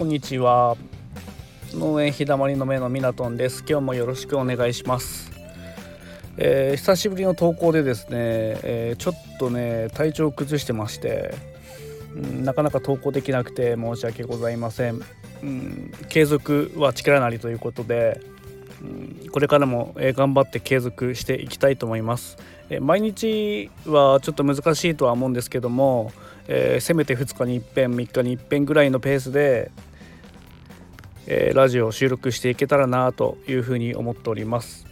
こんにちは。農園日だまりの目のみなとんです。今日もよろしくお願いします、えー、久しぶりの投稿でですね、えー、ちょっとね体調を崩してまして、うん、なかなか投稿できなくて申し訳ございません、うん、継続は力なりということで、うん、これからも、え、頑張って継続していきたいと思います、え毎日はちょっと難しいとは思うんですけどもえー、せめて2日に一遍3日に一遍ぐらいのペースで、えー、ラジオを収録していけたらなというふうに思っております。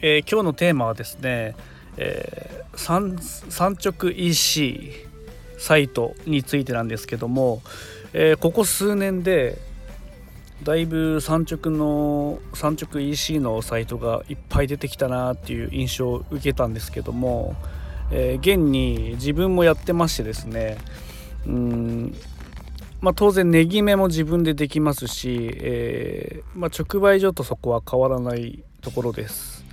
えー、今日のテーマはですね、えー、産直 EC サイトについてなんですけども、えー、ここ数年でだいぶ産直の産直 EC のサイトがいっぱい出てきたなっていう印象を受けたんですけども、えー、現に自分もやってましてですねうんまあ、当然値決めも自分でできますし、えー、まあ、直売所とそこは変わらないところです。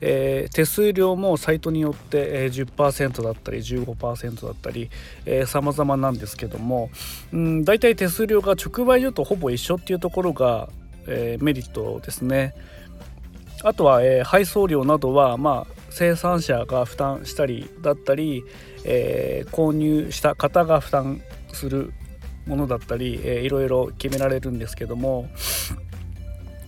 えー、手数料もサイトによって、え、10%だったり15%だったり、えー、様々なんですけども、うん、大体手数料が直売所とほぼ一緒っていうところが、えー、メリットですね。あとは、えー、配送料などは、まあ、生産者が負担したりだったり、えー、購入した方が負担するものだったり、えー、いろいろ決められるんですけども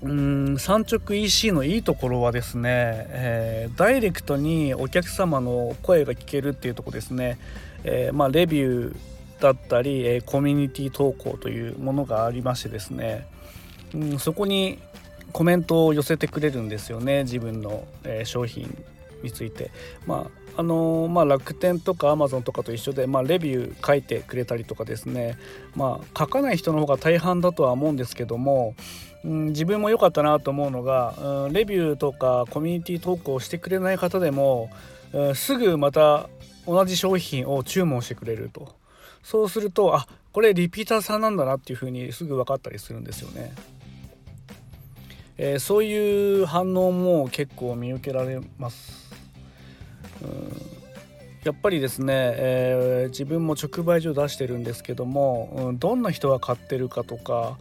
うん産直 EC のいいところはですね、えー、ダイレクトにお客様の声が聞けるっていうとこですね、えー、まあ、レビューだったり、えコミュニティ投稿というものがありましてですね、うん、そこにコメントを寄せてくれるんですよね自分の、え商品について。まああのー、まあ、楽天とかアマゾンとかと一緒で、まあ、レビュー書いてくれたりとかですね、まあ、書かない人の方が大半だとは思うんですけども、うん、自分も良かったなと思うのが、うん、レビューとかコミュニティ投稿してくれない方でも、うん、すぐまた同じ商品を注文してくれると。そうするとあこれリピーターさんなんだなっていうふうにすぐ分かったりするんですよね。えー、そういう反応も結構見受けられます。やっぱりですね、えー、自分も直売所出してるんですけども、うん、どんな人が買ってるかとか、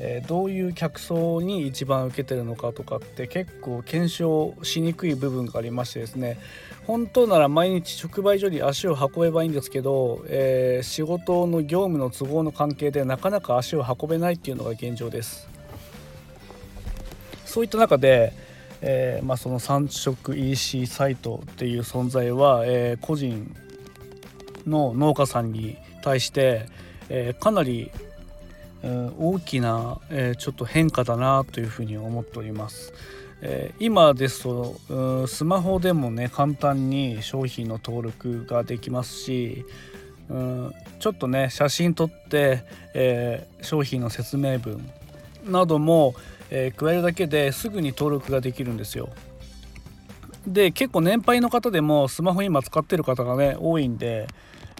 えー、どういう客層に一番受けてるのかとかって結構検証しにくい部分がありましてですね本当なら毎日直売所に足を運べばいいんですけど、えー、仕事の業務の都合の関係でなかなか足を運べないっていうのが現状ですそういった中でえー、まあ、その三色 EC サイトっていう存在は、えー、個人の農家さんに対して、えー、かなり、え大きな、えちょっと変化だなというふうに思っております。え今ですとスマホでもね簡単に商品の登録ができますしうんちょっとね写真撮って、え商品の説明文なども、えー、加えるだけですぐに登録ができるんですよ。で結構年配の方でもスマホ今使ってる方がね多いんで、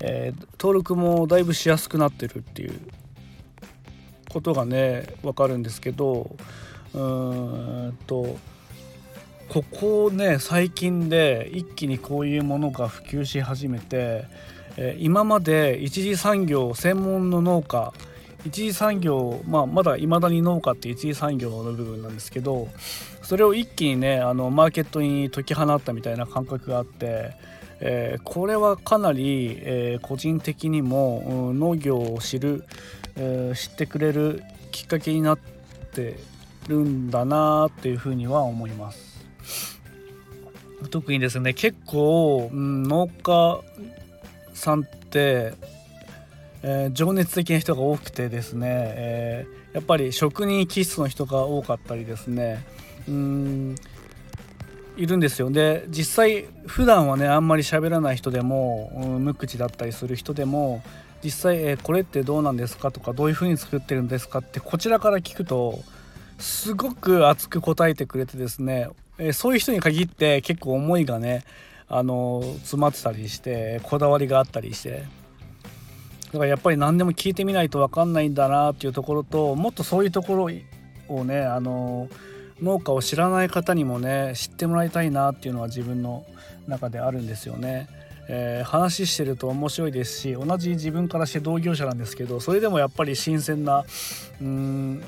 えー、登録もだいぶしやすくなってるっていうことがね分かるんですけどうーんとここね最近で一気にこういうものが普及し始めて、えー、今まで一次産業専門の農家一次産業、まあ、まだいまだに農家って一次産業の部分なんですけどそれを一気にねあのマーケットに解き放ったみたいな感覚があって、えー、これはかなり、えー、個人的にも、うん、農業を知る、えー、知ってくれるきっかけになってるんだなっていうふうには思います。特にですね結構、うん、農家さんってえー、情熱的な人が多くてですね、えー、やっぱり職人気質の人が多かったりですねうんいるんですよ。で実際普段はねあんまり喋らない人でも、うん、無口だったりする人でも実際、えー、これってどうなんですかとかどういうふうに作ってるんですかってこちらから聞くとすごく熱く答えてくれてですね、えそういう人に限って結構思いがねあの詰まってたりしてこだわりがあったりしてだからやっぱり何でも聞いてみないと分かんないんだなっていうところともっとそういうところをねあの農家を知らない方にもね知ってもらいたいなっていうのは自分の中であるんですよね。えー、話してると面白いですし同じ自分からして同業者なんですけどそれでもやっぱり新鮮なうん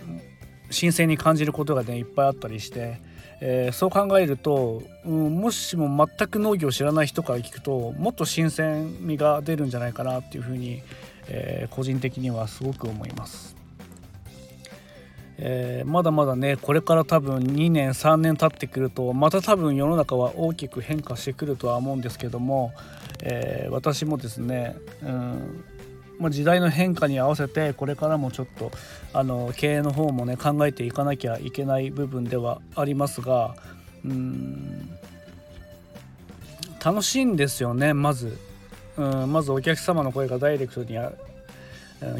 新鮮に感じることがねいっぱいあったりして、えー、そう考えると、うん、もしも全く農業を知らない人から聞くともっと新鮮味が出るんじゃないかなっていうふうに、えー、個人的にはすごく思います。えー、まだまだねこれから多分2年3年経ってくるとまた多分世の中は大きく変化してくるとは思うんですけども、えー、私もですね、うんまあ、時代の変化に合わせてこれからもちょっとあの経営の方もね考えていかなきゃいけない部分ではありますがうん楽しいんですよねまず、うん、まずお客様の声がダイレクトに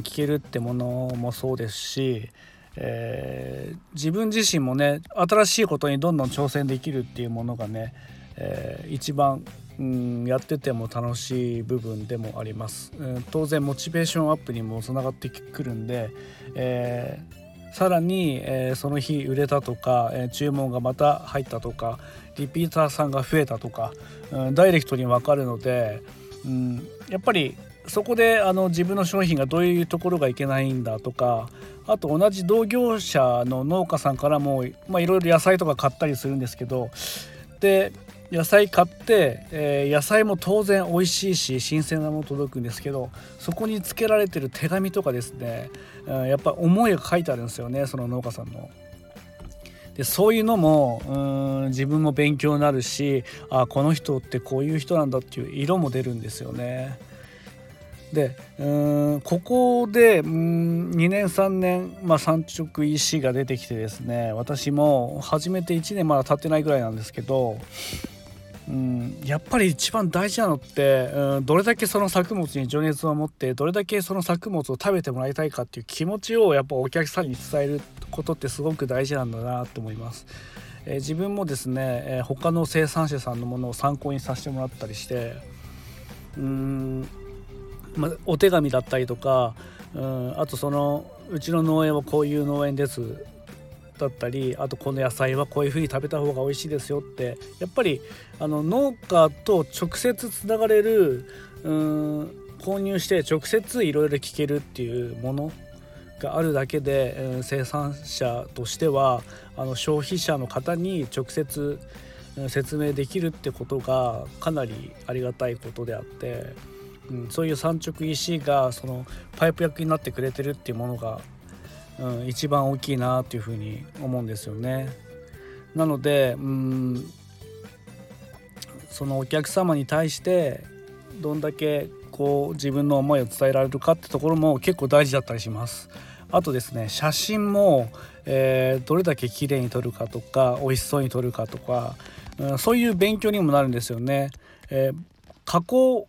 聞けるってものもそうですしえー、自分自身もね新しいことにどんどん挑戦できるっていうものがね、えー、一番、うん、やってても楽しい部分でもあります、うん、当然モチベーションアップにもつながってくるんで、えー、さらに、えその日売れたとか、え注文がまた入ったとかリピーターさんが増えたとか、うん、ダイレクトに分かるので、うん、やっぱりそこであの自分の商品がどういうところがいけないんだとかあと同じ同業者の農家さんからもいろいろ野菜とか買ったりするんですけどで野菜買って、えー、野菜も当然美味しいし新鮮なもの届くんですけどそこにつけられてる手紙とかですね、うん、やっぱ思いが書いてあるんですよねその農家さんの。でそういうのもうん自分も勉強になるしあこの人ってこういう人なんだっていう色も出るんですよね。でうんここでうん2年3年、まあ、産直 EC が出てきてですね私も始めて1年まだ経ってないぐらいなんですけどうんやっぱり一番大事なのってうんどれだけその作物に情熱を持ってどれだけその作物を食べてもらいたいかっていう気持ちをやっぱお客さんに伝えることってすごく大事なんだなと思います。えー、自分もですね、えー、他の生産者さんのものを参考にさせてもらったりしてうんま、お手紙だったりとか、うん、あとそのうちの農園はこういう農園ですだったりあとこの野菜はこういうふうに食べた方が美味しいですよってやっぱりあの農家と直接つながれる、うん、購入して直接いろいろ聞けるっていうものがあるだけで、うん、生産者としてはあの消費者の方に直接説明できるってことがかなりありがたいことであって。うん、そういう産直 EC がそのパイプ役になってくれてるっていうものが、うん、一番大きいなっていうふうに思うんですよね。なので、うん、そのお客様に対してどんだけこう自分の思いを伝えられるかってところも結構大事だったりします。あとですね写真も、えー、どれだけ綺麗に撮るかとか美味しそうに撮るかとか、うん、そういう勉強にもなるんですよね。えー、加工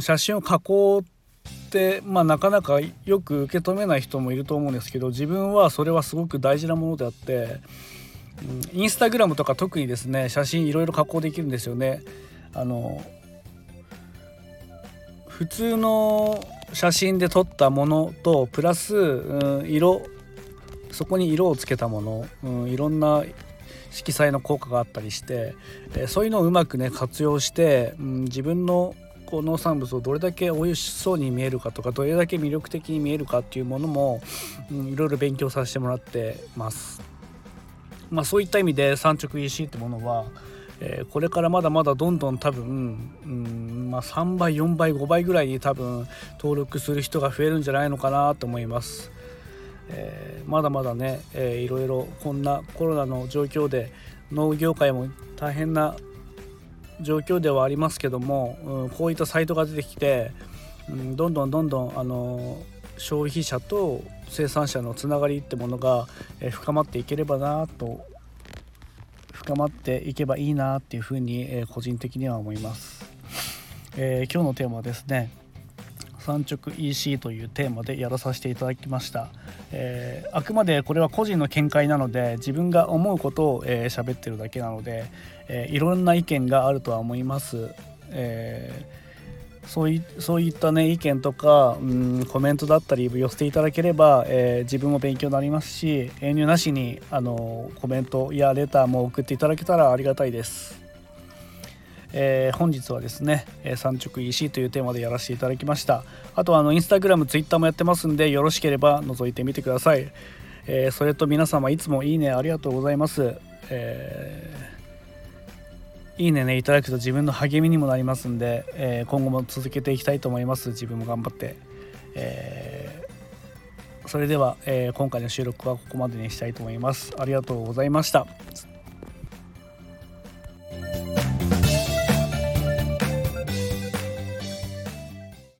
写真を加工って、まあ、なかなかよく受け止めない人もいると思うんですけど自分はそれはすごく大事なものであって、うん、インスタグラムとか特にですね写真いろいろ加工できるんですよね。あの普通の写真で撮ったものとプラス、うん、色そこに色をつけたもの、うん、いろんな色彩の効果があったりして、えそういうのをうまくね活用して、うん、自分のこう農産物をどれだけ美味しそうに見えるかとかどれだけ魅力的に見えるかっていうものも、うん、いろいろ勉強させてもらってます。まあ、そういった意味で産直 EC ってものは、えー、これからまだまだどんどん多分、うんまあ、3倍4倍5倍ぐらいに多分登録する人が増えるんじゃないのかなと思います。えー、まだまだね、えー、いろいろこんなコロナの状況で農業界も大変な状況ではありますけども、うん、こういったサイトが出てきて、うん、どんどんどんどんあの消費者と生産者のつながりってものが、え深まっていければなと深まっていけばいいなっていうふうに、え個人的には思います、えー、今日のテーマはですね産直 EC というテーマでやらさせていただきました、えー、あくまでこれは個人の見解なので自分が思うことを喋、えー、ってるだけなので、えー、いろんな意見があるとは思います、えー、そういそういったね意見とかうんコメントだったり寄せていただければ、えー、自分も勉強になりますし遠慮なしにあのコメントやレターも送っていただけたらありがたいです。えー、本日はですね、え、産直 EC というテーマでやらせていただきました。あとはあのインスタグラムツイッターもやってますんでよろしければ覗いてみてください、えー、それと皆様いつもいいねありがとうございます、えいいねねいただくと自分の励みにもなりますんで、え今後も続けていきたいと思います。自分も頑張って、えそれでは、え今回の収録はここまでにしたいと思います。ありがとうございました。